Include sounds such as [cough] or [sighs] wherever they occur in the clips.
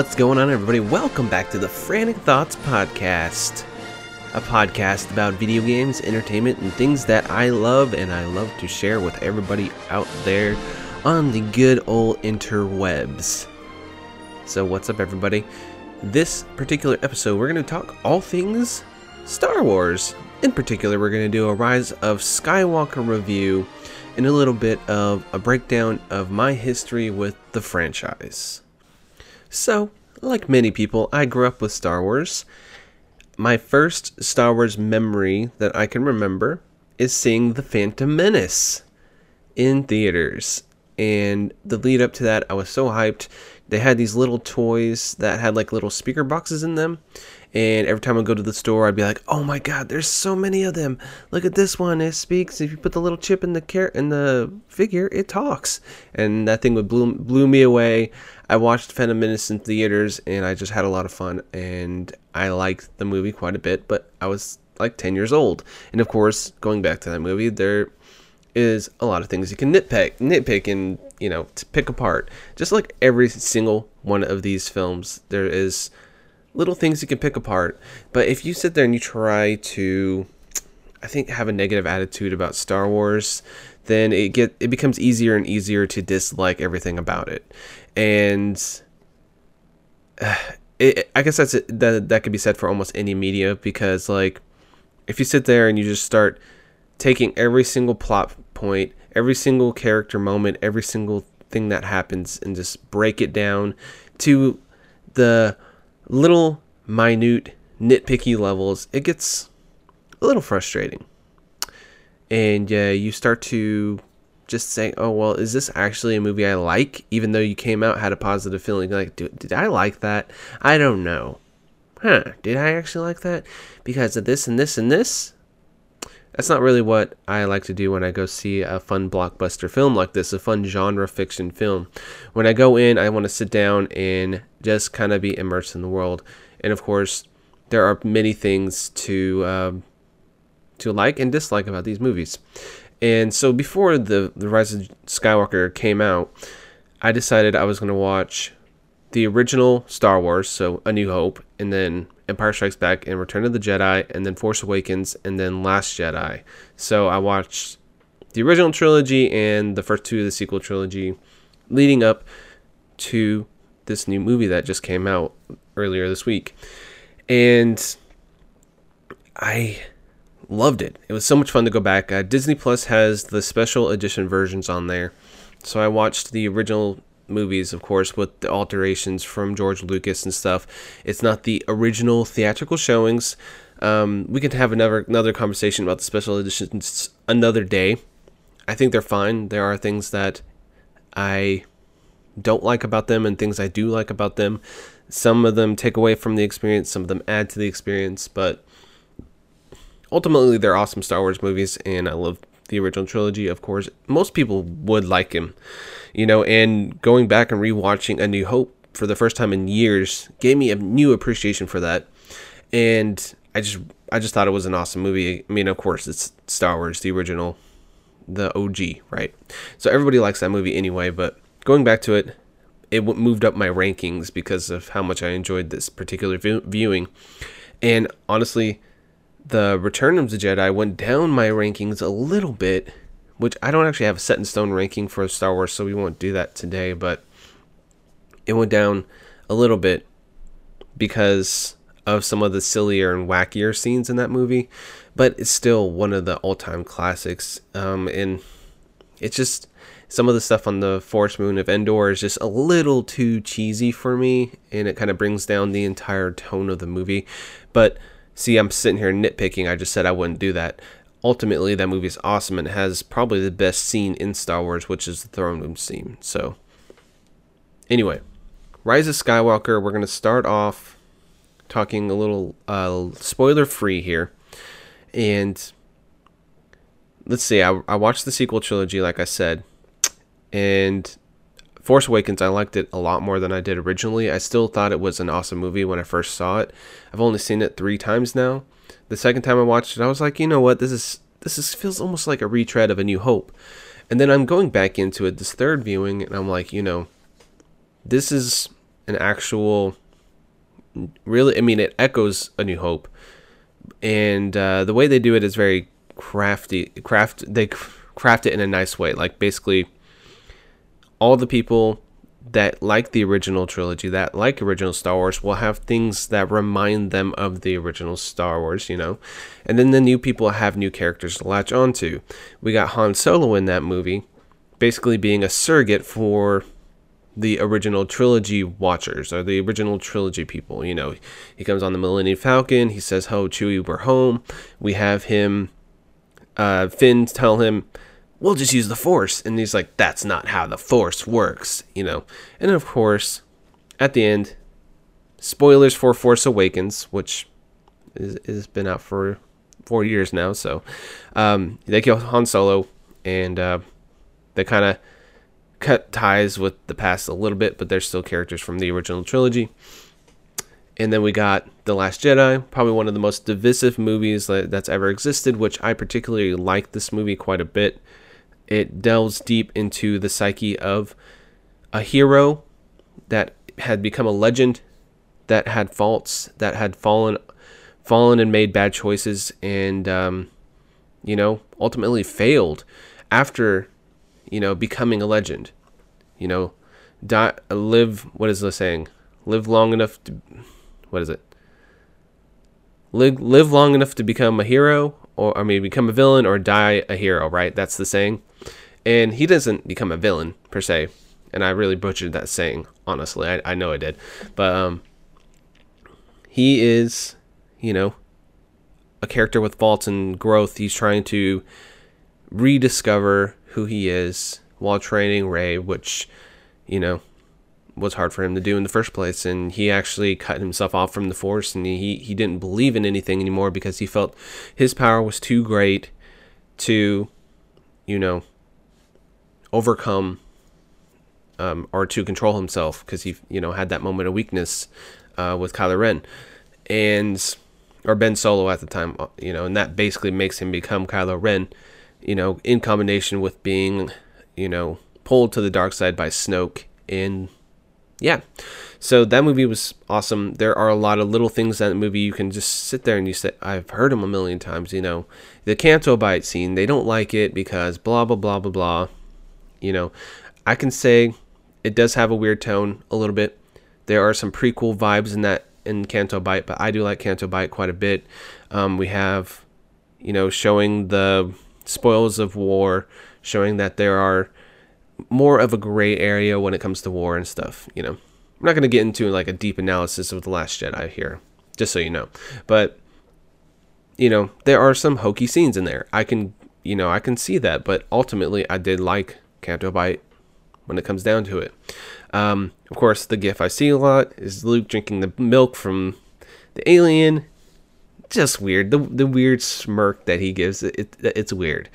What's going on, everybody? Welcome back to the Frantic Thoughts Podcast, a podcast about video games, entertainment, and things that I love and I love to share with everybody out there on the good old interwebs. So, what's up, everybody? This particular episode, we're going to talk all things Star Wars. In particular, we're going to do a Rise of Skywalker review and a little bit of a breakdown of my history with the franchise. So, like many people, I grew up with Star Wars. My first Star Wars memory that I can remember is seeing The Phantom Menace in theaters. And the lead up to that, I was so hyped. They had these little toys that had like little speaker boxes in them. And every time I go to the store, I'd be like, "Oh my God, there's so many of them! Look at this one; it speaks. If you put the little chip in the car- in the figure, it talks." And that thing would blew blew me away. I watched Phantom Menace in theaters, and I just had a lot of fun. And I liked the movie quite a bit, but I was like 10 years old. And of course, going back to that movie, there is a lot of things you can nitpick, nitpick, and you know, to pick apart. Just like every single one of these films, there is little things you can pick apart. But if you sit there and you try to, I think, have a negative attitude about Star Wars, then it get it becomes easier and easier to dislike everything about it. And [sighs] it, I guess that's that that could be said for almost any media because like if you sit there and you just start taking every single plot point, every single character moment, every single thing that happens and just break it down to the little minute nitpicky levels, it gets a little frustrating. And yeah, you start to just say, "Oh well, is this actually a movie I like?" Even though you came out had a positive feeling, like, "Did I like that?" I don't know. Huh? Did I actually like that because of this and this and this? That's not really what I like to do when I go see a fun blockbuster film like this, a fun genre fiction film. When I go in, I want to sit down and just kind of be immersed in the world. And of course, there are many things to um, to like and dislike about these movies. And so before the the Rise of Skywalker came out, I decided I was going to watch the original Star Wars, so A New Hope, and then Empire Strikes Back and Return of the Jedi, and then Force Awakens, and then Last Jedi. So I watched the original trilogy and the first two of the sequel trilogy leading up to this new movie that just came out earlier this week. And I loved it. It was so much fun to go back. Uh, Disney Plus has the special edition versions on there. So I watched the original movies, of course, with the alterations from George Lucas and stuff. It's not the original theatrical showings. Um, we can have another another conversation about the special editions another day. I think they're fine. There are things that I don't like about them and things I do like about them. Some of them take away from the experience, some of them add to the experience, but ultimately they're awesome Star Wars movies and I love the original trilogy, of course. Most people would like him you know, and going back and rewatching A New Hope for the first time in years gave me a new appreciation for that. And I just I just thought it was an awesome movie. I mean, of course, it's Star Wars, the original, the OG, right? So everybody likes that movie anyway, but going back to it, it moved up my rankings because of how much I enjoyed this particular viewing. And honestly, the Return of the Jedi went down my rankings a little bit which I don't actually have a set in stone ranking for Star Wars, so we won't do that today, but it went down a little bit because of some of the sillier and wackier scenes in that movie, but it's still one of the all time classics. Um, and it's just some of the stuff on the Forest Moon of Endor is just a little too cheesy for me, and it kind of brings down the entire tone of the movie. But see, I'm sitting here nitpicking. I just said I wouldn't do that ultimately that movie is awesome and has probably the best scene in Star Wars, which is the throne room scene. So, anyway, Rise of Skywalker. We're gonna start off talking a little uh, spoiler free here, and let's see. I, I watched the sequel trilogy, like I said, and Force Awakens. I liked it a lot more than I did originally. I still thought it was an awesome movie when I first saw it. I've only seen it three times now the second time I watched it, I was like, you know what, this is this is feels almost like a retread of A New Hope. And then I'm going back into it this third viewing, and I'm like, you know, this is an actual really I mean it echoes A New Hope. And uh, the way they do it is very crafty craft they craft it in a nice way. Like basically all the people that like the original trilogy, that like original Star Wars, will have things that remind them of the original Star Wars, you know? And then the new people have new characters to latch onto. We got Han Solo in that movie, basically being a surrogate for the original trilogy watchers or the original trilogy people. You know, he comes on the Millennium Falcon, he says, Ho, Chewie, we're home. We have him, uh, Finn tell him, we'll just use the force. And he's like that's not how the force works you know? And of course at the end spoilers for force awakens which is, has been out for four years now so um, they kill han solo and uh, they kind of cut ties with the past a little bit but they're still characters from the original trilogy. And then we got The Last Jedi, probably one of the most divisive movies that's ever existed, which I particularly like this movie quite a bit. It delves deep into the psyche of a hero that had become a legend, that had faults, that had fallen, fallen and made bad choices, and um, you know ultimately failed after you know becoming a legend. You know, die, live. What is the saying? Live long enough to. What is it? Live, live long enough to become a hero, or I mean, become a villain, or die a hero. Right? That's the saying. And he doesn't become a villain per se. And I really butchered that saying, honestly. I, I know I did. But um, he is, you know, a character with faults and growth. He's trying to rediscover who he is while training Rey, which, you know, was hard for him to do in the first place. And he actually cut himself off from the Force and he, he didn't believe in anything anymore because he felt his power was too great to, you know, overcome um, or to control himself because he you know had that moment of weakness uh, with Kylo Ren and or Ben Solo at the time uh, you know and that basically makes him become Kylo Ren you know in combination with being you know pulled to the dark side by Snoke and yeah. So that movie was awesome. There are a lot of little things in that movie. You can just sit there and you say I've heard them a million times you know. The Canto Bight scene they don't like it because blah blah blah blah blah you know, I can say it does have a weird tone a little bit. There are some prequel vibes in that in Canto Bight, but I do like Canto Bight quite a bit. Um, we have, you know, showing the spoils of war, showing that there are more of a gray area when it comes to war and stuff. You know, I'm not going to get into like a deep analysis of the Last Jedi here, just so you know. But you know, there are some hokey scenes in there. I can, you know, I can see that, but ultimately, I did like Canto Bight when it comes down to it. Um, of course, the gif I see a lot is Luke drinking the milk from the alien. Just weird. The the weird smirk that he gives it, it it's weird.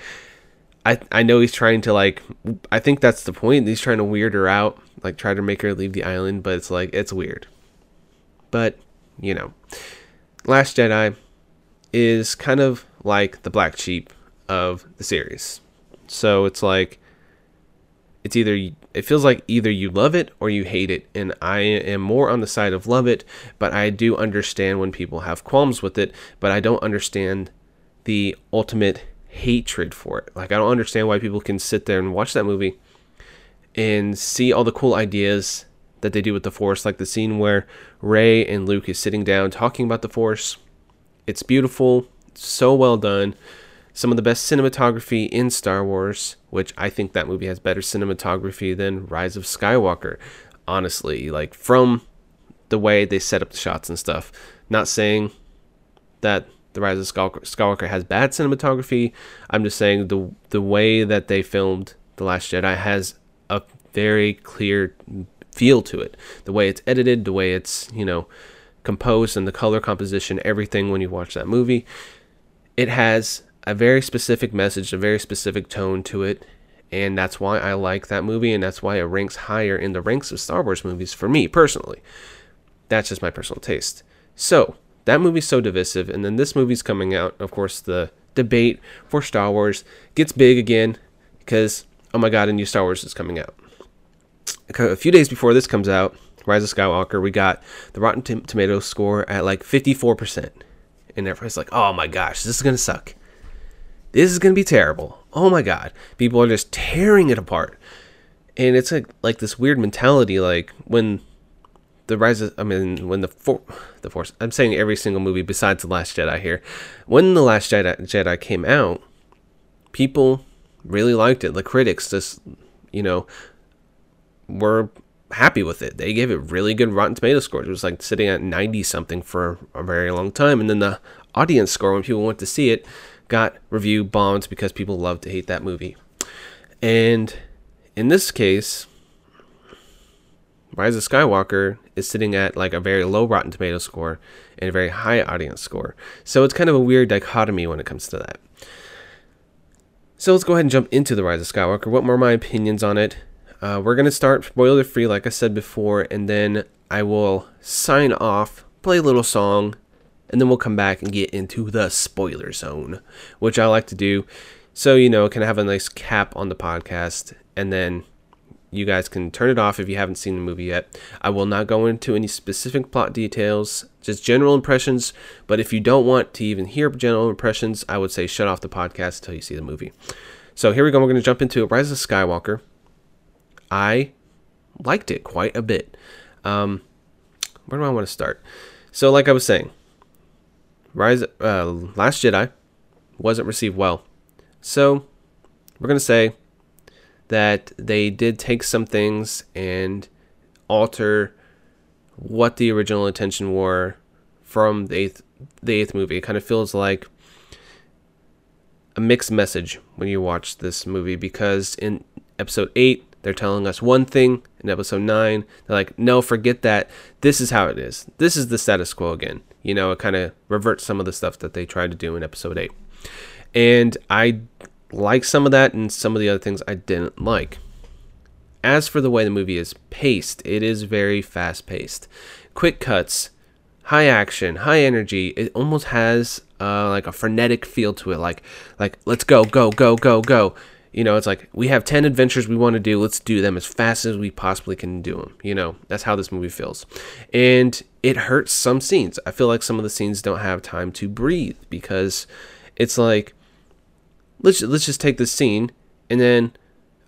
I I know he's trying to like I think that's the point. He's trying to weird her out, like try to make her leave the island, but it's like it's weird. But, you know, Last Jedi is kind of like the black sheep of the series. So it's like it's either it feels like either you love it or you hate it and i am more on the side of love it but i do understand when people have qualms with it but i don't understand the ultimate hatred for it. Like i don't understand why people can sit there and watch that movie and see all the cool ideas that they do with the force. Like the scene where Rey and luke is sitting down talking about the force. It's beautiful. So well done. Some of the best cinematography in Star Wars, which I think that movie has better cinematography than Rise of Skywalker. Honestly, like from the way they set up the shots and stuff. Not saying that the Rise of Skywalker has bad cinematography. I'm just saying the the way that they filmed The Last Jedi has a very clear feel to it. The way it's edited, the way it's, you know, composed and the color composition, everything when you watch that movie. It has a very specific message, a very specific tone to it. And that's why I like that movie, and that's why it ranks higher in the ranks of Star Wars movies for me personally. That's just my personal taste. So, that movie's so divisive, and then this movie's coming out. Of course, the debate for Star Wars gets big again because, oh my god, a new Star Wars is coming out. A few days before this comes out, Rise of Skywalker, we got the Rotten Tom- Tomato score at like 54%. And everybody's like, oh my gosh, this is going to suck. This is going to be terrible. Oh my god. People are just tearing it apart. And it's like like this weird mentality like when the rise of, I mean when the for, the force I'm saying every single movie besides the last Jedi here. When the last Jedi Jedi came out, people really liked it. The critics just, you know, were happy with it. They gave it really good Rotten Tomato scores. It was like sitting at 90 something for a very long time. And then the audience score, when people went to see it, got review bombed because people love to hate that movie. And in this case, Rise of Skywalker is sitting at like a very low Rotten Tomato score and a very high audience score. So it's kind of a weird dichotomy when it comes to that. So let's go ahead and jump into the Rise of Skywalker. What more are my opinions on it? Uh, we're gonna start spoiler free, like I said before, and then I will sign off, play a little song, and then we'll come back and get into the spoiler zone, which I like to do. So you know, can have a nice cap on the podcast, and then you guys can turn it off if you haven't seen the movie yet. I will not go into any specific plot details, just general impressions. But if you don't want to even hear general impressions, I would say shut off the podcast until you see the movie. So here we go. We're going to jump into Rise of Skywalker. I liked it quite a bit. Um, where do I want to start? So, like I was saying, Rise, uh, Last Jedi wasn't received well. So, we're going to say that they did take some things and alter what the original intention were from the eighth, the eighth movie. It kind of feels like a mixed message when you watch this movie because in episode 8 they're telling us one thing. In episode 9 they're like no forget that. This is how it is. This is the status quo again. You know it kind of reverts some of the stuff that they tried to do in episode 8 and i like some of that and some of the other things I didn't like. As for the way the movie is paced, it is very fast paced. Quick cuts, high action, high energy. It almost has uh, like a frenetic feel to it. Like like let's go, go, go, go, go. You know, it's like we have 10 adventures we want to do. Let's do them as fast as we possibly can do them. You know, that's how this movie feels. And it hurts some scenes. I feel like some of the scenes don't have time to breathe because it's like let's let's just take this scene and then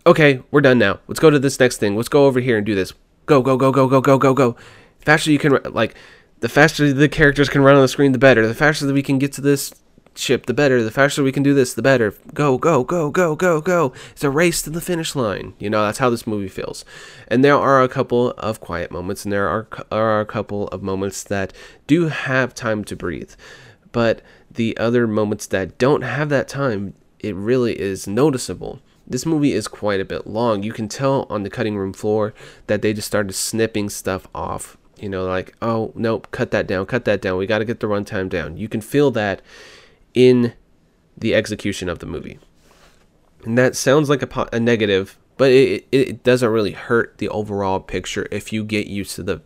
okay, we're done now. Let's go to this next thing. Let's go over here and do this. Go go go go go go go go. faster you can like the faster the characters can run on the screen the better. The faster that we can get to this ship the better. The faster we can do this the better. Go go go go go go. It's a race to the finish line. You know, that's how this movie feels. And there are a couple of quiet moments and there are are a couple of moments that do have time to breathe. But the other moments that don't have that time it really is noticeable. This movie is quite a bit long. You can tell on the cutting room floor that they just started snipping stuff off. You know, like, oh, nope, cut that down, cut that down. We got to get the runtime down. You can feel that in the execution of the movie. And that sounds like a, a negative, but it, it doesn't really hurt the overall picture if you get used to the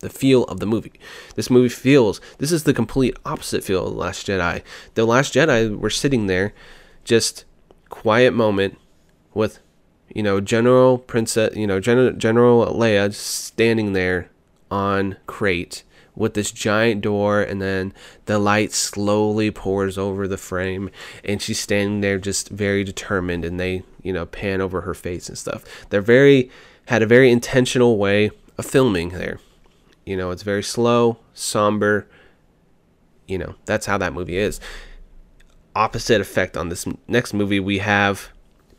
the feel of the movie. This movie feels this is the complete opposite feel of The Last Jedi. The Last Jedi we're sitting there just quiet moment with you know General Princess, you know General General Leia standing there on crate with this giant door and then the light slowly pours over the frame and she's standing there just very determined and they you know pan over her face and stuff. They're very had a very intentional way of filming there. You know it's very slow somber you know that's how that movie is opposite effect on this next movie. We have,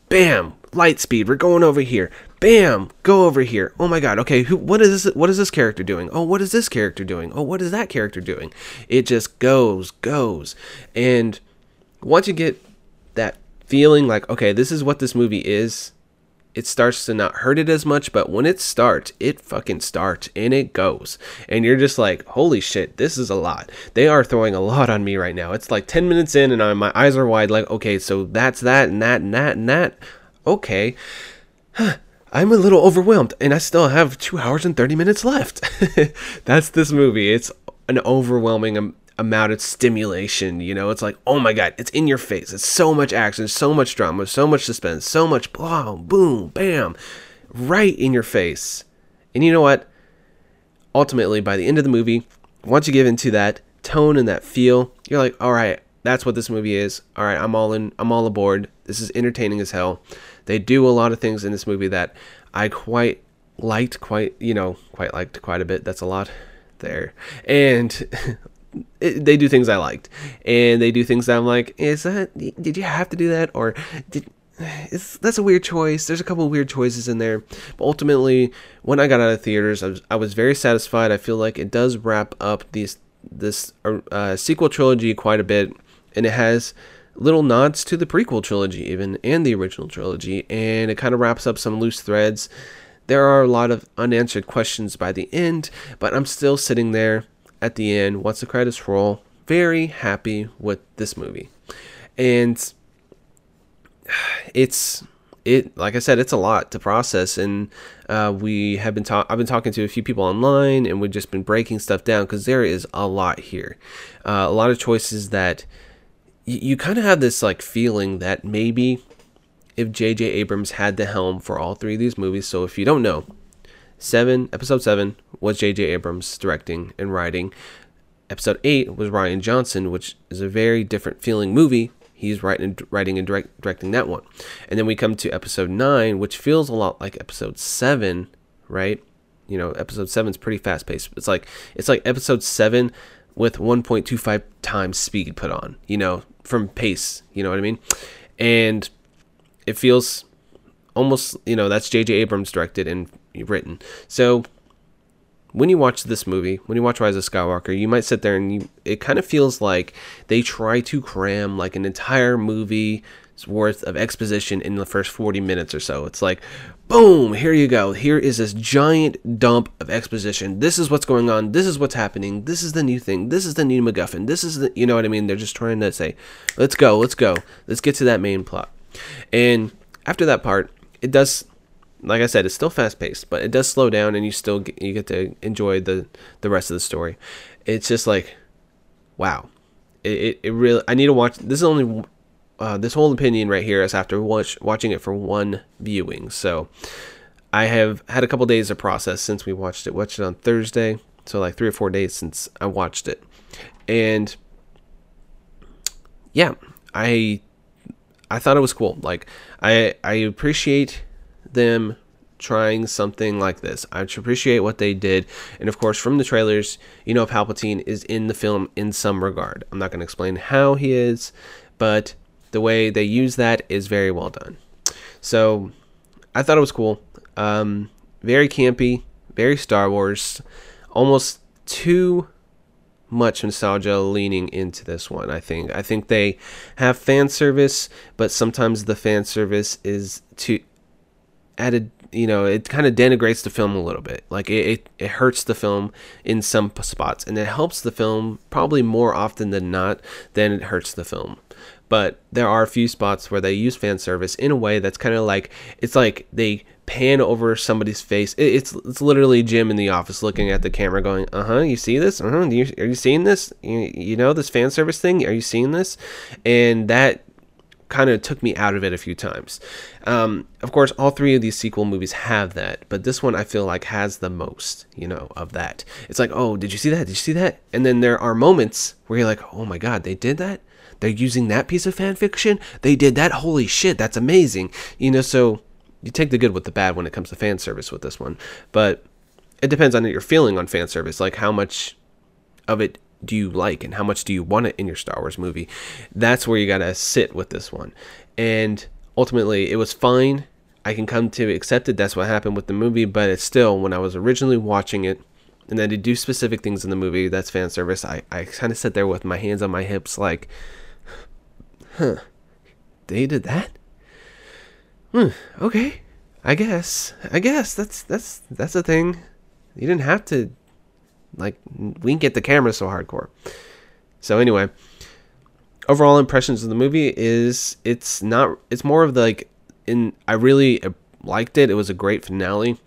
bam, light speed. We're going over here. Bam, go over here. Oh my god. Okay, who? What is this? What is this character doing? Oh, what is this character doing? Oh, what is that character doing? It just goes, goes, and once you get that feeling like, okay, this is what this movie is it starts to not hurt it as much, but when it starts, it fucking starts and it goes. And you're just like, holy shit, this is a lot. They are throwing a lot on me right now. It's like 10 minutes in and I'm, my eyes are wide, like, okay, so that's that and that and that and that. Okay. [sighs] I'm a little overwhelmed and I still have two hours and 30 minutes left. [laughs] that's this movie. It's an overwhelming amount of stimulation. You know, it's like, oh my god, it's in your face. It's so much action, so much drama, so much suspense, so much boom, boom, bam, right in your face. And you know what? ultimately, by the end of the movie, once you give into that tone and that feel, you're like, all right, that's what this movie is. All right, I'm all in. I'm all aboard. This is entertaining as hell. They do a lot of things in this movie that I quite liked, quite you know, quite liked quite a bit. That's a lot there, and [laughs] it, they do things I liked, and they do things that I'm like, is that did you have to do that or did it's, that's a weird choice. There's a couple weird choices in there, but ultimately, when I got out of theaters, I was, I was very satisfied. I feel like it does wrap up these this uh, sequel trilogy quite a bit, and it has little nods to the prequel trilogy even and the original trilogy, and it kind of wraps up some loose threads. There are a lot of unanswered questions by the end, but I'm still sitting there at the end once the credits roll, very happy with this movie, and [sighs] it's it like I said, it's a lot to process, and uh, we have been talk. I've been talking to a few people online, and we've just been breaking stuff down because there is a lot here, uh, a lot of choices that y- you kind of have this like feeling that maybe if J.J. Abrams had the helm for all three of these movies. So if you don't know, seven episode seven was J.J. Abrams directing and writing. Episode eight was Rian Johnson, which is a very different feeling movie he's writing, writing and direct, directing that one. And then we come to episode nine, which feels a lot like episode seven, right? You know, episode seven is pretty fast paced. It's like it's like episode seven with 1.25 times speed put on. You know, from pace. You know what I mean? And it feels almost you know that's J.J. Abrams directed and written. So when you watch this movie, when you watch Rise of Skywalker, you might sit there and you, it kind of feels like they try to cram like an entire movie's worth of exposition in the first 40 minutes or so. It's like, boom, here you go. Here is this giant dump of exposition. This is what's going on. This is what's happening. This is the new thing. This is the new MacGuffin. This is the, you know what I mean? They're just trying to say, let's go, let's go. Let's get to that main plot. And after that part, it does like I said, it's still fast paced, but it does slow down, and you still get, you get to enjoy the the rest of the story. It's just like, wow, it it, it really. I need to watch. This is only uh, this whole opinion right here is after watch, watching it for one viewing. So I have had a couple days of process since we watched it. Watched it on Thursday, so like three or four days since I watched it, and yeah, I I thought it was cool. Like I I appreciate them trying something like this. I appreciate what they did. And of course, from the trailers, you know Palpatine is in the film in some regard. I'm not going to explain how he is, but the way they use that is very well done. So I thought it was cool. Um, very campy, very Star Wars, almost too much nostalgia leaning into this one. I think. I think they have fan service, but sometimes the fan service is too added you know it kind of denigrates the film a little bit. Like it, it, it hurts the film in some spots and it helps the film probably more often than not than it hurts the film. But there are a few spots where they use fan service in a way that's kind of like it's like they pan over somebody's face. It, it's it's literally jim in the office looking at the camera going uh-huh you see this? Uh-huh you, are you seeing this? You, you know this fan service thing? Are you seeing this? And that kind of took me out of it a few times. Um, of course, all three of these sequel movies have that, but this one I feel like has the most, you know, of that. It's like, oh, did you see that? Did you see that? And then there are moments where you're like, oh my god, they did that? They're using that piece of fan fiction? They did that? Holy shit, that's amazing. You know, so you take the good with the bad when it comes to fan service with this one. But it depends on your feeling on fan service, like how much of it do you like and how much do you want it in your Star Wars movie? That's where you got to sit with this one. And ultimately, it was fine. I can come to accept it. That's what happened with the movie, but it's still, when I was originally watching it, and then to do specific things in the movie, that's fan service, I, I kind of sit there with my hands on my hips, like, huh, they did that? Hmm, okay. I guess. I guess that's that's that's a thing. You didn't have to like we can get the camera so hardcore. So anyway, overall impressions of the movie is it's not it's more of the like in I really liked it. It was a great finale,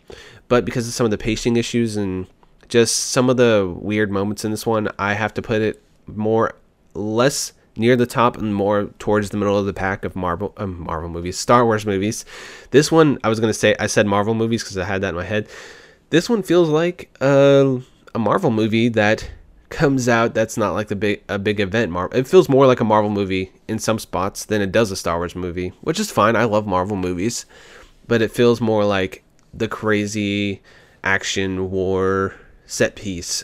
but because of some of the pacing issues and just some of the weird moments in this one, I have to put it more less near the top and more towards the middle of the pack of Marvel um, Marvel movies, Star Wars movies. This one I was gonna say I said Marvel movies because I had that in my head. This one feels like uh a Marvel movie that comes out that's not like the big a big event. Marvel. It feels more like a Marvel movie in some spots than it does a Star Wars movie, which is fine. I love Marvel movies, but it feels more like the crazy action war set piece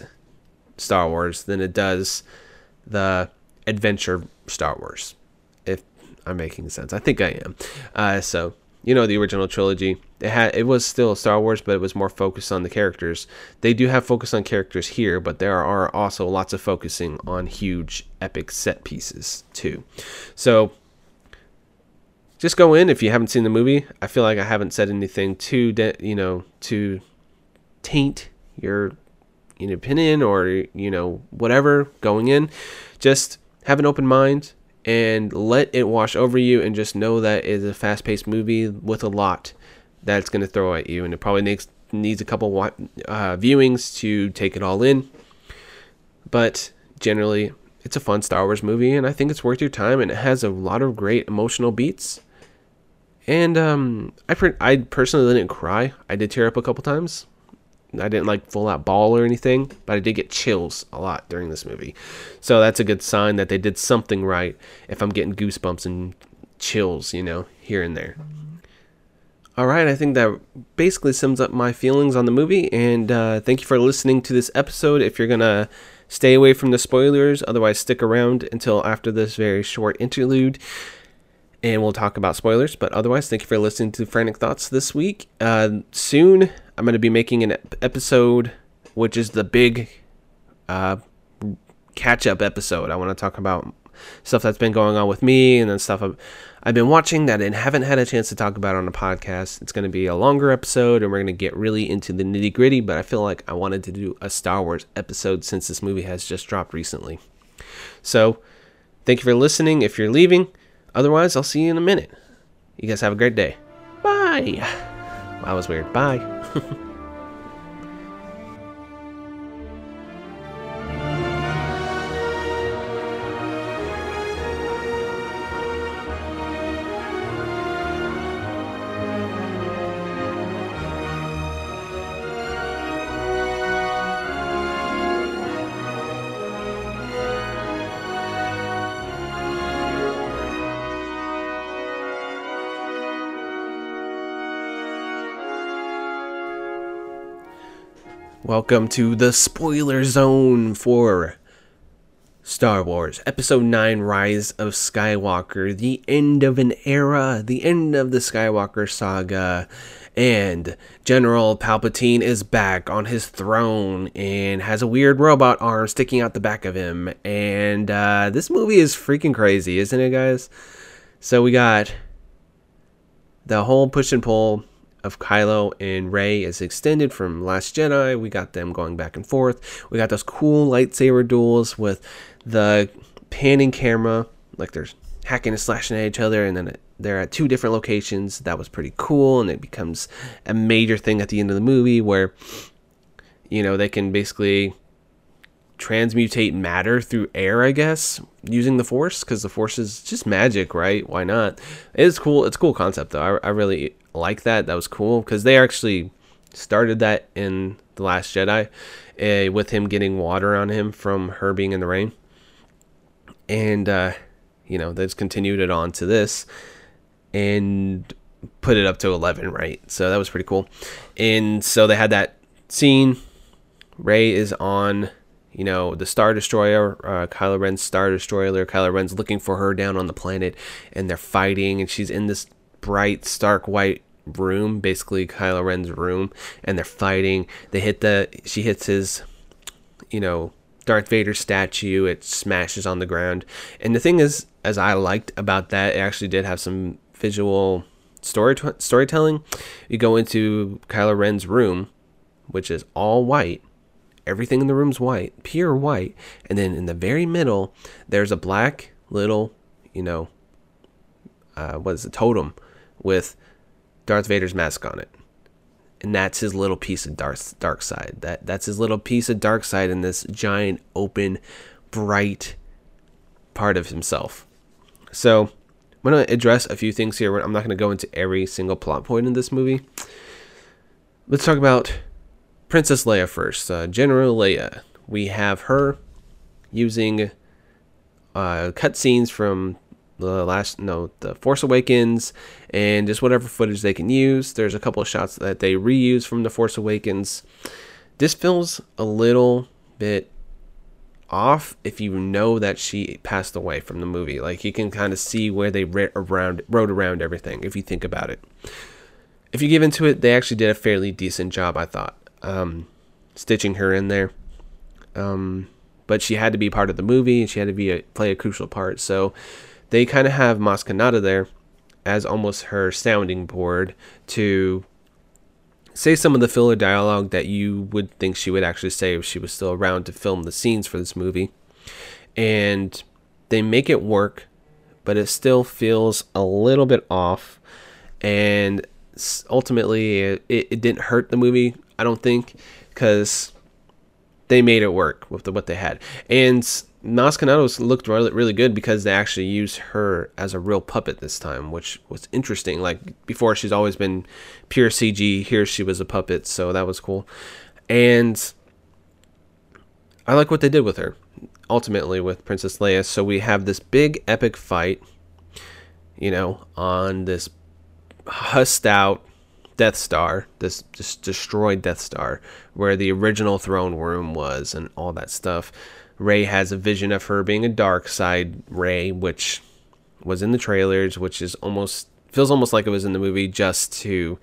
Star Wars than it does the adventure Star Wars. If I'm making sense, I think I am. Uh, so you know the original trilogy it had it was still Star Wars, but it was more focused on the characters. They do have focus on characters here, but there are also lots of focusing on huge epic set pieces too. So just go in if you haven't seen the movie. I feel like I haven't said anything to de- you know to taint your you know, opinion or you know whatever going in. Just have an open mind and let it wash over you, and just know that it's a fast-paced movie with a lot that's going to throw at you, and it probably needs needs a couple uh, viewings to take it all in. But generally, it's a fun Star Wars movie, and I think it's worth your time, and it has a lot of great emotional beats. And um, I per- I personally didn't cry. I did tear up a couple times. I didn't like full out ball or anything, but I did get chills a lot during this movie. So that's a good sign that they did something right if I'm getting goosebumps and chills, you know, here and there. All right, I think that basically sums up my feelings on the movie. And uh, thank you for listening to this episode. If you're going to stay away from the spoilers, otherwise, stick around until after this very short interlude and we'll talk about spoilers. But otherwise, thank you for listening to Frantic Thoughts this week. Uh, soon, I'm going to be making an episode, which is the big uh, catch up episode. I want to talk about stuff that's been going on with me and then stuff I've, I've been watching that and haven't had a chance to talk about on the podcast. It's going to be a longer episode and we're going to get really into the nitty gritty, but I feel like I wanted to do a Star Wars episode since this movie has just dropped recently. So, thank you for listening. If you're leaving, otherwise, I'll see you in a minute. You guys have a great day. Bye. that was weird. Bye. [laughs] Welcome to the spoiler zone for Star Wars Episode 9 Rise of Skywalker, the end of an era, the end of the Skywalker saga. And General Palpatine is back on his throne and has a weird robot arm sticking out the back of him. And uh, this movie is freaking crazy, isn't it, guys? So we got the whole push and pull of Kylo and Rey is extended from Last Jedi. We got them going back and forth. We got those cool lightsaber duels with the panning camera, like they're hacking and slashing at each other, and then they're at two different locations. That was pretty cool, and it becomes a major thing at the end of the movie where, you know, they can basically transmutate matter through air, I guess, using the force because the force is just magic, right? Why not? It is cool. It's a cool concept though. I, I really like that. That was cool because they actually started that in the Last Jedi uh, with him getting water on him from her being in the rain, and uh, you know they just continued it on to this and put it up to 11 right? So that was pretty cool. And so they had that scene. Rey is on you know, the Star Destroyer, uh, Kylo Ren's Star Destroyer, Kylo Ren's looking for her down on the planet, and they're fighting, and she's in this bright, stark white room, basically Kylo Ren's room, and they're fighting. They hit the, she hits his, you know, Darth Vader statue. It smashes on the ground. And the thing is, as I liked about that, it actually did have some visual story storytelling. You go into Kylo Ren's room, which is all white, Everything in the room's white, pure white. And then in the very middle, there's a black little, you know, uh, what is a totem with Darth Vader's mask on it. And that's his little piece of Darth dark side. That that's his little piece of dark side in this giant, open, bright part of himself. So I'm gonna address a few things here. I'm not gonna go into every single plot point in this movie. Let's talk about Princess Leia first. Uh, General Leia. We have her using uh, cutscenes from the last no the Force Awakens and just whatever footage they can use. There's a couple of shots that they reuse from the Force Awakens. This feels a little bit off if you know that she passed away from the movie. Like you can kind of see where they wrote around wrote around everything if you think about it. If you give into it, they actually did a fairly decent job, I thought, um, stitching her in there. Um, but she had to be part of the movie, and she had to be a, play a crucial part. So they kind of have Maz Kanata there as almost her sounding board to say some of the filler dialogue that you would think she would actually say if she was still around to film the scenes for this movie. And they make it work, but it still feels a little bit off. And ultimately, it, it didn't hurt the movie, I don't think, because they made it work with the, what they had. And Kanata looked really, really good because they actually used her as a real puppet this time, which was interesting. Like before, she's always been pure CG. Here, she was a puppet, so that was cool. And I like what they did with her, ultimately, with Princess Leia. So we have this big epic fight, you know, on this hussed out Death Star, this just destroyed Death Star, where the original throne room was, and all that stuff. Rey has a vision of her being a dark side Rey, which was in the trailers, which is almost feels almost like it was in the movie just to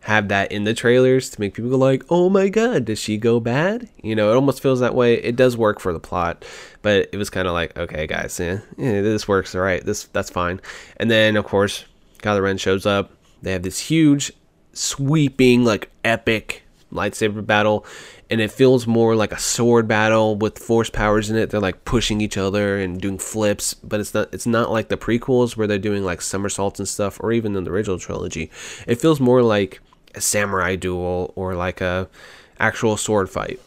have that in the trailers to make people go like, "Oh my god, does she go bad?" You know, it almost feels that way. It does work for the plot, but it was kind of like, "Okay, guys, yeah, yeah, this works, all right. This that's fine." And then of course, Kylo Ren shows up. They have this huge, sweeping, like epic lightsaber battle, and it feels more like a sword battle with force powers in it. They're like pushing each other and doing flips, but it's not it's not like the prequels where they're doing like somersaults and stuff, or even in the original trilogy. It feels more like a samurai duel or like a actual sword fight.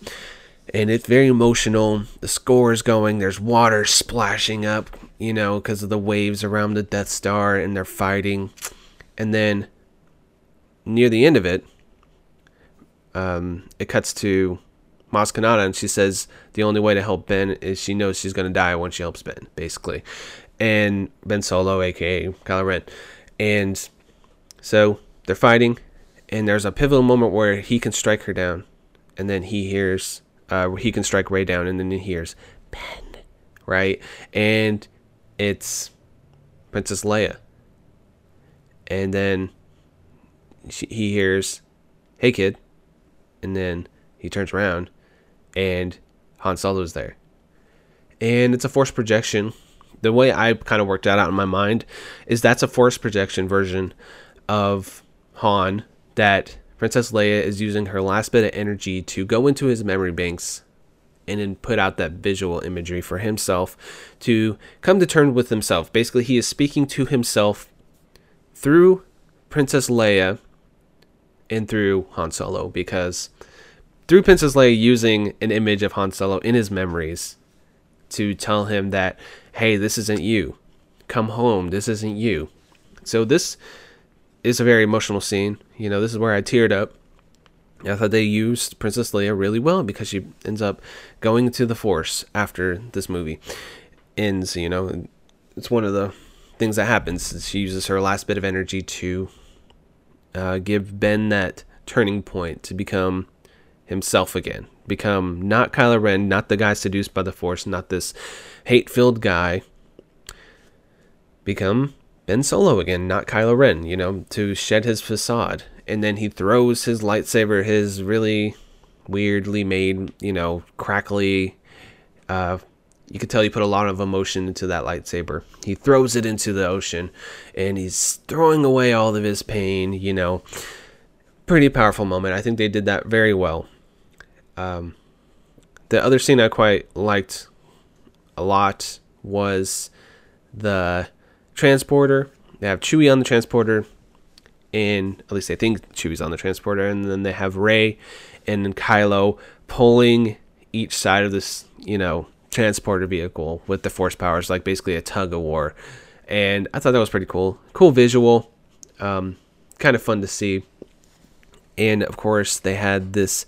And it's very emotional. The score is going. There's water splashing up, you know, because of the waves around the Death Star, and they're fighting. And then near the end of it, um, it cuts to Maz Kanata, and she says the only way to help Ben is she knows she's going to die when she helps Ben, basically. And Ben Solo, aka Kylo Ren. And so they're fighting, and there's a pivotal moment where he can strike her down, and then he hears, uh, he can strike Rey down, and then he hears Ben, right? And it's Princess Leia. And then she, he hears, "Hey kid," and then he turns around, and Han Solo's there. And it's a force projection. The way I kind of worked that out in my mind is that's a force projection version of Han that Princess Leia is using her last bit of energy to go into his memory banks and then put out that visual imagery for himself to come to terms with himself. Basically, he is speaking to himself through Princess Leia and through Han Solo because through Princess Leia using an image of Han Solo in his memories to tell him that, hey, this isn't you. Come home. This isn't you. So this is a very emotional scene. You know, this is where I teared up. I thought they used Princess Leia really well because she ends up going to the Force after this movie ends. You know, it's one of the things that happens. She uses her last bit of energy to uh, give Ben that turning point to become himself again. Become not Kylo Ren, not the guy seduced by the Force, not this hate filled guy. Become Ben Solo again, not Kylo Ren, you know, to shed his facade. And then he throws his lightsaber, his really weirdly made, you know, crackly. Uh, you could tell he put a lot of emotion into that lightsaber. He throws it into the ocean and he's throwing away all of his pain, you know. Pretty powerful moment. I think they did that very well. Um, the other scene I quite liked a lot was the transporter. They have Chewie on the transporter, and at least I think Chewie's on the transporter, and then they have Rey and Kylo pulling each side of this, you know, transporter vehicle with the force powers, like basically a tug of war. And I thought that was pretty cool. Cool visual, um, kind of fun to see. and of course they had this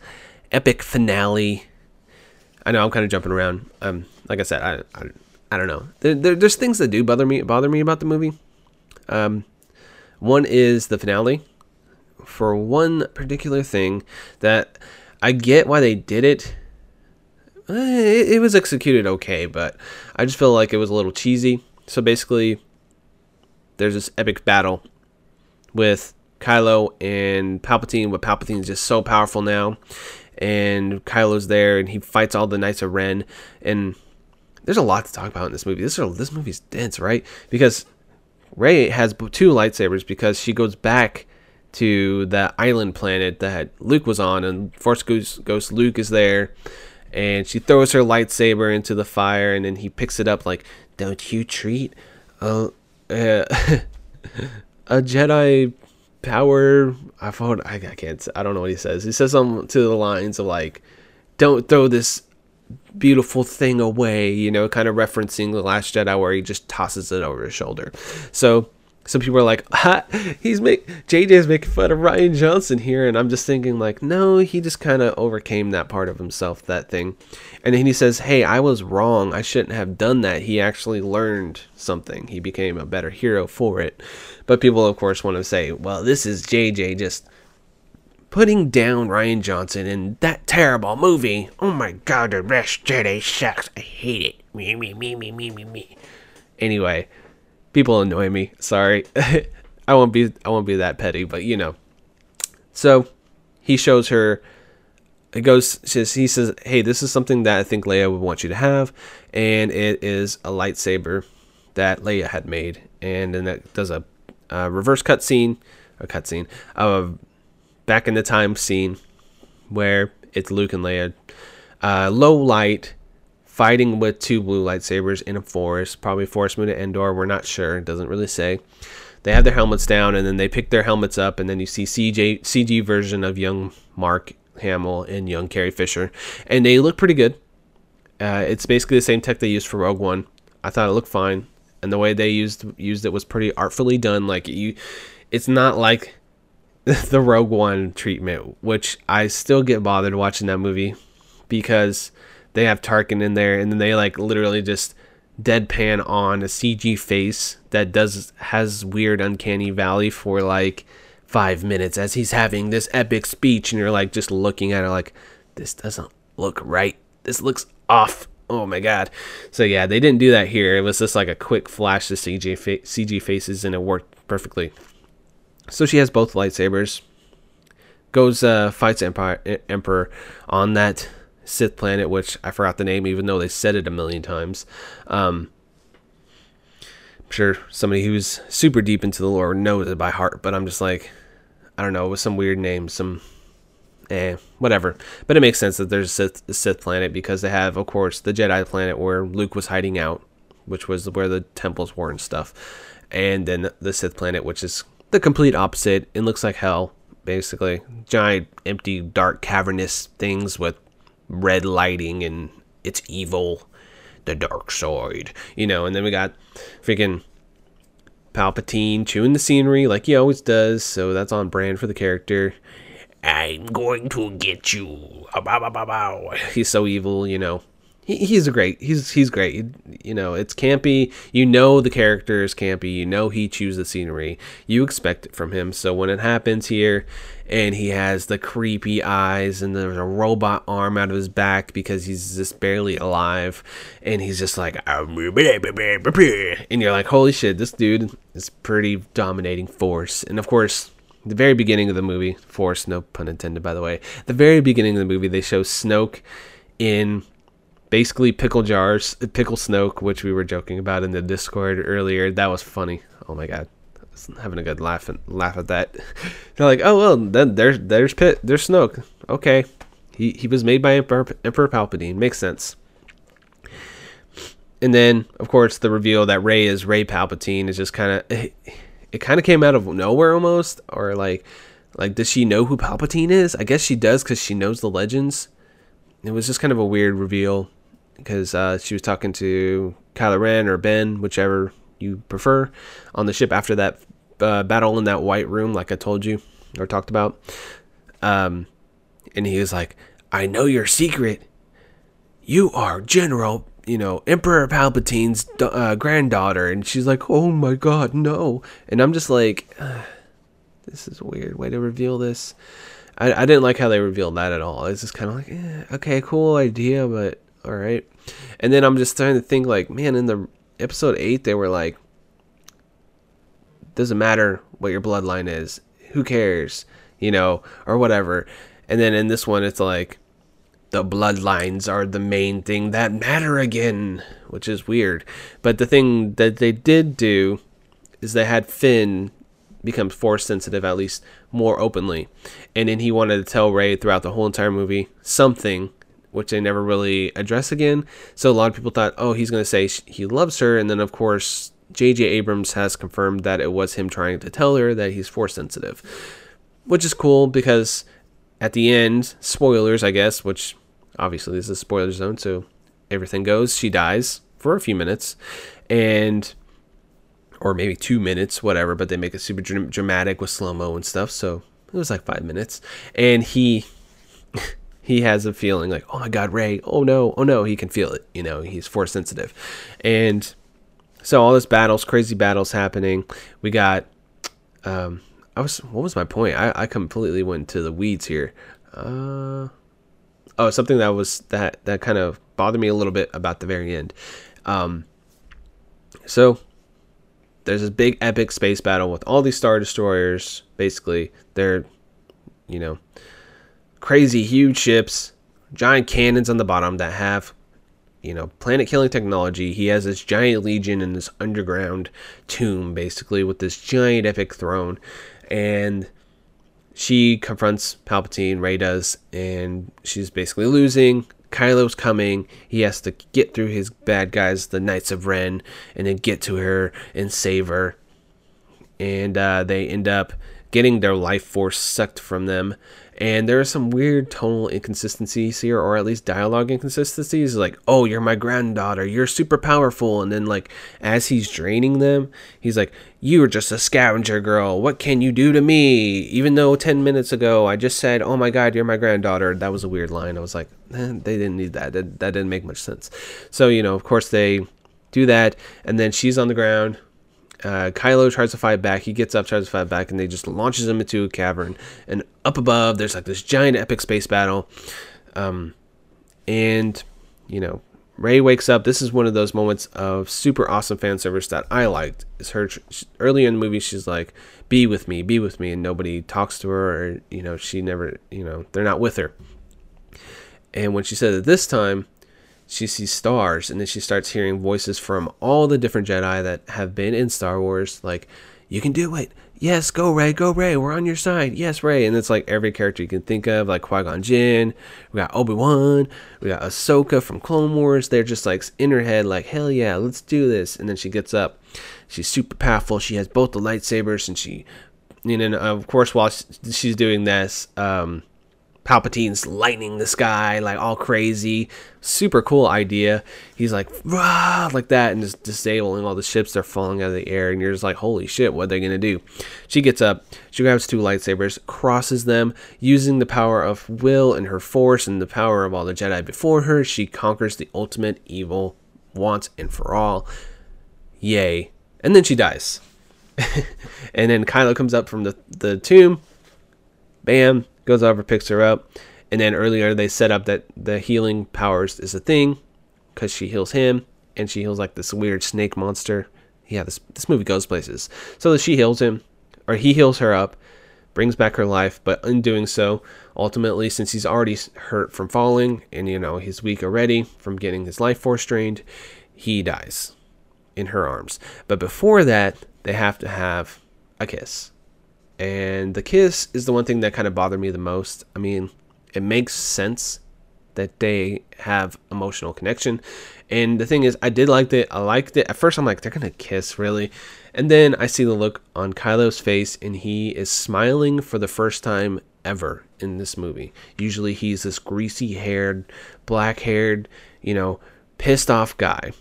epic finale. I know I'm kind of jumping around. Um, like I said, I I, I don't know. There, there, there's things that do bother me bother me about the movie. Um, one is the finale. For one particular thing that I get why they did it. Eh, it, it was executed okay, but I just feel like it was a little cheesy. So basically, there's this epic battle with Kylo and Palpatine, but Palpatine is just so powerful now. And Kylo's there, and he fights all the Knights of Ren. And there's a lot to talk about in this movie. This is, this movie's dense, right? Because Rey has two lightsabers because she goes back to the island planet that Luke was on, and Force Ghost, Ghost Luke is there, and she throws her lightsaber into the fire, and then he picks it up like, "Don't you treat a [laughs] a Jedi power. I thought I, I can't. I don't know what he says. He says something to the lines of like, "Don't throw this beautiful thing away," you know, kind of referencing the Last Jedi where he just tosses it over his shoulder. So some people are like, ha, he's make JJ's making fun of Rian Johnson here, and I'm just thinking like, no, he just kind of overcame that part of himself, that thing, and then he says, hey, I was wrong, I shouldn't have done that. He actually learned something. He became a better hero for it. But people, of course, want to say, well, this is JJ just putting down Rian Johnson in that terrible movie. Oh my God, the best Jedi sucks. I hate it. Me me me me me me me. Anyway people annoy me. Sorry. [laughs] I won't be I won't be that petty, but you know. So he shows her it goes he says, "Hey, this is something that I think Leia would want you to have, and it is a lightsaber that Leia had made." And then that does a, a reverse cutscene, a cutscene, a back in the time scene where it's Luke and Leia, uh, low light, fighting with two blue lightsabers in a forest, probably Forest Moon of Endor. We're not sure. It doesn't really say. They have their helmets down, and then they pick their helmets up, and then you see CJ CG version of young Mark Hamill and young Carrie Fisher, and they look pretty good. Uh, it's basically the same tech they used for Rogue One. I thought it looked fine, and the way they used used it was pretty artfully done. Like you, it's not like [laughs] the Rogue One treatment, which I still get bothered watching that movie because they have Tarkin in there, and then they like literally just deadpan on a CG face that does has weird uncanny valley for like five minutes as he's having this epic speech, and you're like just looking at it like this doesn't look right. This looks off. Oh my god. So yeah, they didn't do that here. It was just like a quick flash to CG fa- CG faces, and it worked perfectly. So she has both lightsabers. Goes uh, fights Empire Emperor on that Sith planet, which I forgot the name, even though they said it a million times. Um, I'm sure somebody who's super deep into the lore knows it by heart, but I'm just like, I don't know, with some weird name, some, eh, whatever. But it makes sense that there's a Sith, a Sith planet because they have, of course, the Jedi planet where Luke was hiding out, which was where the temples were and stuff, and then the Sith planet, which is the complete opposite. It looks like hell, basically. Giant, empty, dark, cavernous things with red lighting and it's evil, the dark side, you know. And then we got freaking Palpatine chewing the scenery like he always does, so that's on brand for the character. I'm going to get you. He's so evil, you know he, he's a great he's he's great. You know it's campy. You know the character is campy. You know he chews the scenery. You expect it from him. So when it happens here and he has the creepy eyes and there's a robot arm out of his back because he's just barely alive and he's just like ah, and you're like holy shit this dude is pretty dominating force. And of course the very beginning of the movie force no pun intended by the way the very beginning of the movie they show Snoke in basically pickle jars, pickle Snoke, which we were joking about in the Discord earlier. That was funny. Oh my god, I was having a good laugh and laugh at that. [laughs] They're like, oh well, then there's there's Pit, there's Snoke. Okay, he he was made by Emperor, Emperor Palpatine. Makes sense. And then, of course, the reveal that Rey is Rey Palpatine is just kind of it, it kind of came out of nowhere almost, or like like does she know who Palpatine is? I guess she does because she knows the legends. It was just kind of a weird reveal because uh, she was talking to Kylo Ren or Ben, whichever you prefer, on the ship after that uh, battle in that white room, like I told you or talked about. Um, and he was like, I know your secret. You are General, you know, Emperor Palpatine's uh, granddaughter. And she's like, oh my god, no. And I'm just like, this is a weird way to reveal this. I, I didn't like how they revealed that at all. It's just kind of like, eh, okay, cool idea, but all right. And then I'm just trying to think, like, man, in the episode eight, they were like, doesn't matter what your bloodline is, who cares, you know, or whatever. And then in this one, it's like, the bloodlines are the main thing that matter again, which is weird. But the thing that they did do is they had Finn become force sensitive at least more openly. And then he wanted to tell Rey throughout the whole entire movie something which they never really address again. So a lot of people thought, "Oh, he's going to say he loves her." And then of course, J.J. Abrams has confirmed that it was him trying to tell her that he's force sensitive. Which is cool because at the end, spoilers, I guess, which obviously this is a spoiler zone, so everything goes. She dies for a few minutes, and or maybe two minutes, whatever. But they make it super dramatic with slow mo and stuff. So it was like five minutes, and he. [laughs] he has a feeling like, oh my god, Rey, oh no, oh no, he can feel it. You know, he's force sensitive, and so all this battles, crazy battles happening. We got, um, I was, what was my point? I, I completely went to the weeds here. Uh, oh, something that was that that kind of bothered me a little bit about the very end. Um, so there's this big epic space battle with all these star destroyers. Basically, they're you know crazy huge ships, giant cannons on the bottom that have you know planet killing technology. He has this giant legion in this underground tomb, basically with this giant epic throne, and she confronts Palpatine, Rey does, and she's basically losing. Kylo's coming. He has to get through his bad guys, the Knights of Ren, and then get to her and save her. And uh, they end up getting their life force sucked from them and there are some weird tonal inconsistencies here or at least dialogue inconsistencies like oh you're my granddaughter you're super powerful and then like as he's draining them he's like you are just a scavenger girl what can you do to me even though 10 minutes ago i just said oh my god you're my granddaughter that was a weird line i was like eh, they didn't need that. that that didn't make much sense so you know of course they do that and then she's on the ground uh, Kylo tries to fight back. He gets up, tries to fight back, and they just launches him into a cavern. And up above, there's like this giant epic space battle. Um, and you know, Rey wakes up. This is one of those moments of super awesome fan service that I liked. Is her early in the movie? She's like, "Be with me, be with me," and nobody talks to her, or you know, she never, you know, they're not with her. And when she said it this time, she sees stars and then she starts hearing voices from all the different Jedi that have been in Star Wars like you can do it. Yes go Rey, go Rey. we're on your side. Yes Rey. and it's like every character you can think of like Qui-Gon Jinn. We got Obi-Wan. We got Ahsoka from Clone Wars. They're just like in her head like hell yeah let's do this. And then she gets up. She's super powerful. She has both the lightsabers and she and then of course while she's doing this um Palpatine's lightning the sky, like all crazy. Super cool idea. He's like, Rah! like that, and just disabling all the ships They're falling out of the air. And you're just like, holy shit, what are they to do? She gets up, she grabs two lightsabers, crosses them, using the power of will and her force and the power of all the Jedi before her. She conquers the ultimate evil once and for all. Yay. And then she dies. [laughs] and then Kylo comes up from the, the tomb. Bam goes over, picks her up, and then earlier they set up that the healing powers is a thing because she heals him and she heals like this weird snake monster. Yeah, this this movie goes places. So she heals him, or he heals her up, brings back her life, but in doing so, ultimately, since he's already hurt from falling and you know he's weak already from getting his life force drained, he dies in her arms. But before that, they have to have a kiss. And the kiss is the one thing that kind of bothered me the most. I mean, it makes sense that they have emotional connection. And the thing is, I did like it. I liked it. At first, I'm like, they're to kiss, really? And then I see the look on Kylo's face, and he is smiling for the first time ever in this movie. Usually, he's this greasy haired, black haired, you know, pissed off guy.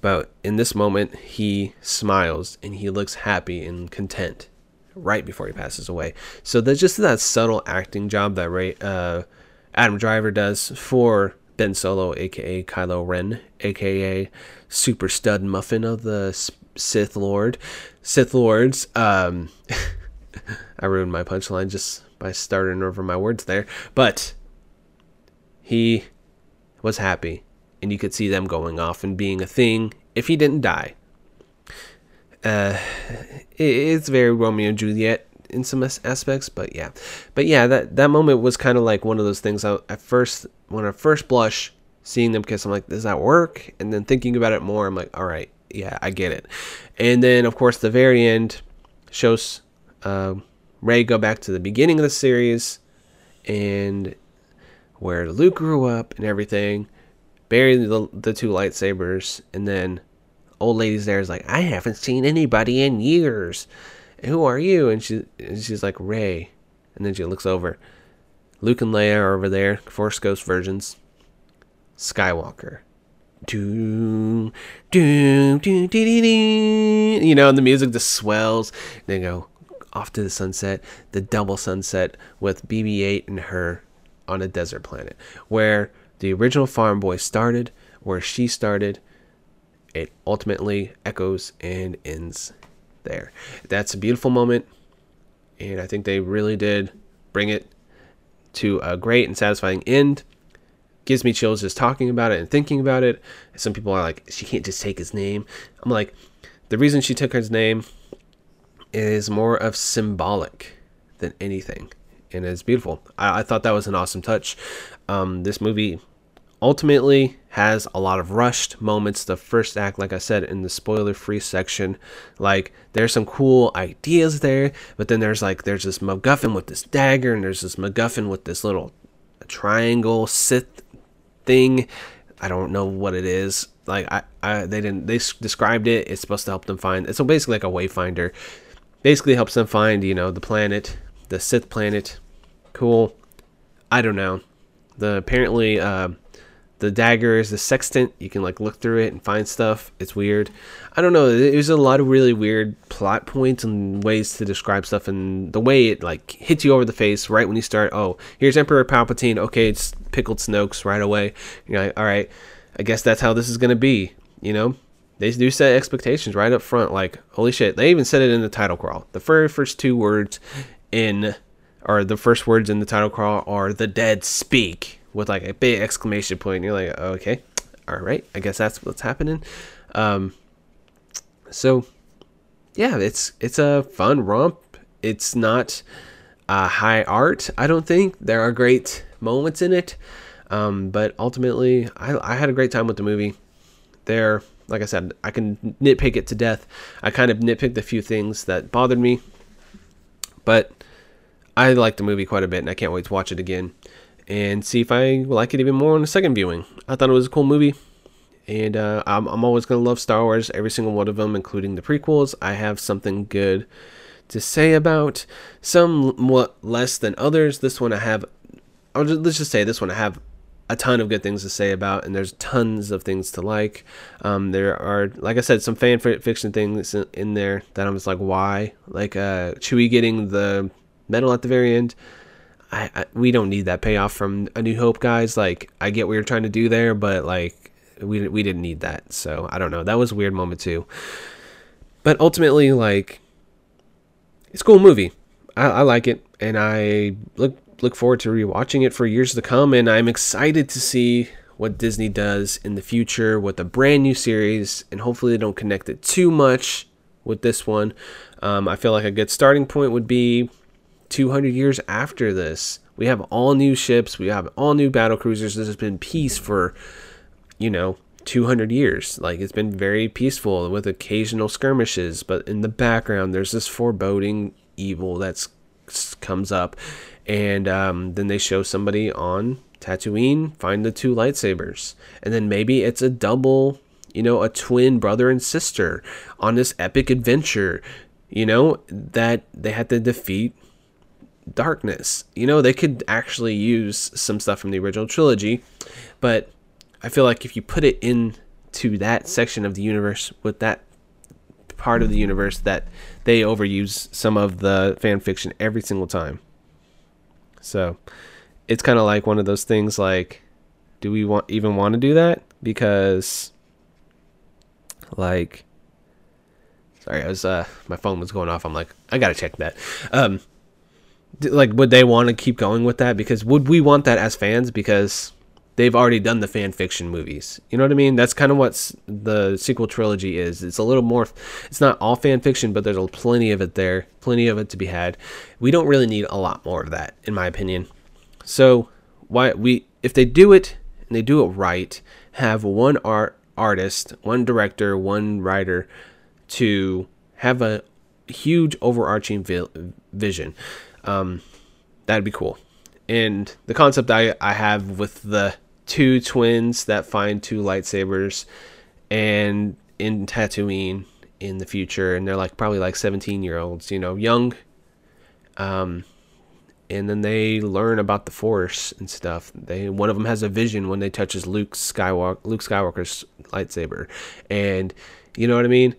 But in this moment, he smiles and he looks happy and content right before he passes away. So there's just that subtle acting job that Rey, uh, Adam Driver does for Ben Solo, aka Kylo Ren, aka Super Stud Muffin of the Sith Lord, Sith Lords. Um, [laughs] I ruined my punchline just by starting over my words there, but he was happy, and you could see them going off and being a thing if he didn't die. Uh, it's very Romeo and Juliet in some aspects, but yeah, but yeah, that that moment was kind of like one of those things. I, at first, when I first blush, seeing them kiss, I'm like, does that work? And then thinking about it more, I'm like, all right, yeah, I get it. And then of course the very end shows uh, Rey go back to the beginning of the series and where Luke grew up and everything, bury the, the two lightsabers, and then old lady's there is like, I haven't seen anybody in years. Who are you? And she and she's like Rey, and then she looks over. Luke and Leia are over there, Force Ghost versions. Skywalker. Do, do, do, do, do, do. You know, and the music just swells. And They go off to the sunset, the double sunset with BB-8 and her on a desert planet, where the original Farm Boy started, where she started. It ultimately echoes and ends there. That's a beautiful moment, and I think they really did bring it to a great and satisfying end. Gives me chills just talking about it and thinking about it. Some people are like, she can't just take his name. I'm like, the reason she took his name is more of symbolic than anything, and it's beautiful. I, I thought that was an awesome touch. Um, this movie ultimately has a lot of rushed moments. The first act, like I said in the spoiler free section, like there's some cool ideas there, but then there's like there's this MacGuffin with this dagger, and there's this MacGuffin with this little triangle Sith thing. I don't know what it is. Like I, I they didn't they described it. It's supposed to help them find. It's so basically like a wayfinder. Basically helps them find you know the planet, the Sith planet. Cool. I don't know. The apparently. Uh, the dagger is the sextant. You can like look through it and find stuff. It's weird. I don't know. There's a lot of really weird plot points and ways to describe stuff, and the way it like hits you over the face right when you start. Oh, here's Emperor Palpatine. Okay, it's pickled Snoke's right away. You're like, all right, I guess that's how this is gonna be. You know, they do set expectations right up front. Like, holy shit, they even said it in the title crawl. The very first two words in, or the first words in the title crawl are "the dead speak." With like a big exclamation point. You're like, okay, all right, I guess that's what's happening. Um, so yeah, it's it's a fun romp. It's not uh, high art. I don't think there are great moments in it, um, but ultimately, I, I had a great time with the movie. There, like I said, I can nitpick it to death. I kind of nitpicked a few things that bothered me, but I like the movie quite a bit, and I can't wait to watch it again and see if I like it even more on the second viewing. I thought it was a cool movie, and uh, I'm, I'm always gonna love Star Wars, every single one of them, including the prequels. I have something good to say about. Some less than others. This one I have. I'll just, let's just say this one I have a ton of good things to say about, and there's tons of things to like. Um, there are, like I said, some fan fiction things in there that I'm just like, why? Like uh, Chewie getting the medal at the very end. I, I, we don't need that payoff from A New Hope, guys. Like, I get what you're trying to do there, but like, we we didn't need that. So I don't know. That was a weird moment too. But ultimately, like, it's a cool movie. I, I like it, and I look look forward to rewatching it for years to come. And I'm excited to see what Disney does in the future with a brand new series, and hopefully they don't connect it too much with this one. Um, I feel like a good starting point would be 200 years after this. We have all new ships, we have all new battle cruisers. This has been peace for, you know, 200 years. Like it's been very peaceful with occasional skirmishes, but in the background there's this foreboding evil that's comes up, and um, then they show somebody on Tatooine find the two lightsabers, and then maybe it's a double, you know, a twin brother and sister on this epic adventure, you know, that they had to defeat darkness. You know, they could actually use some stuff from the original trilogy, but I feel like if you put it into that section of the universe with that part of the universe that they overuse some of the fan fiction every single time. So it's kind of like one of those things like do we want even want to do that because like sorry i was uh my phone was going off i'm like i gotta check that um like would they want to keep going with that? Because would we want that as fans? Because they've already done the fan fiction movies. You know what i mean? That's kind of what the sequel trilogy is. It's a little more it's not all fan fiction but there's plenty of it there plenty of it to be had. We don't really need a lot more of that in my opinion. So why we if they do it and they do it right have one art artist one director one writer to have a huge overarching vi- vision um, that'd be cool. And the concept I, I have with the two twins that find two lightsabers and in Tatooine in the future, and they're like probably like 17 year olds, you know, young. Um, and then they learn about the Force and stuff. They one of them has a vision when they touches Luke Skywalker, Luke Skywalker's lightsaber, and you know what I mean.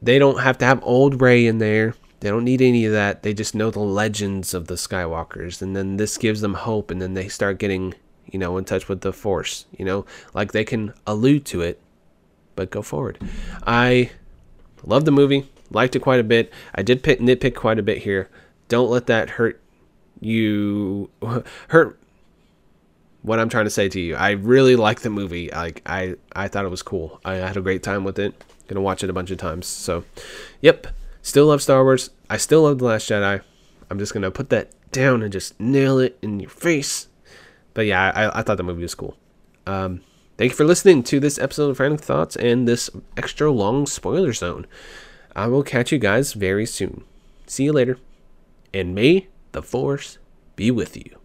They don't have to have old Rey in there they don't need any of that. They just know the legends of the Skywalkers. And then this gives them hope. And then they start getting, you know, in touch with the Force. You know, like they can allude to it, but go forward. I love the movie. Liked it quite a bit. I did pick, nitpick quite a bit here. Don't let that hurt you. [laughs] Hurt what I'm trying to say to you. I really like the movie. Like I, I thought it was cool. I had a great time with it. Gonna watch it a bunch of times. So, yep. Still love Star Wars. I still love The Last Jedi. I'm just going to put that down and just nail it in your face. But yeah, I, I thought the movie was cool. Um, thank you for listening to this episode of Frantic Thoughts and this extra long spoiler zone. I will catch you guys very soon. See you later. And may the Force be with you.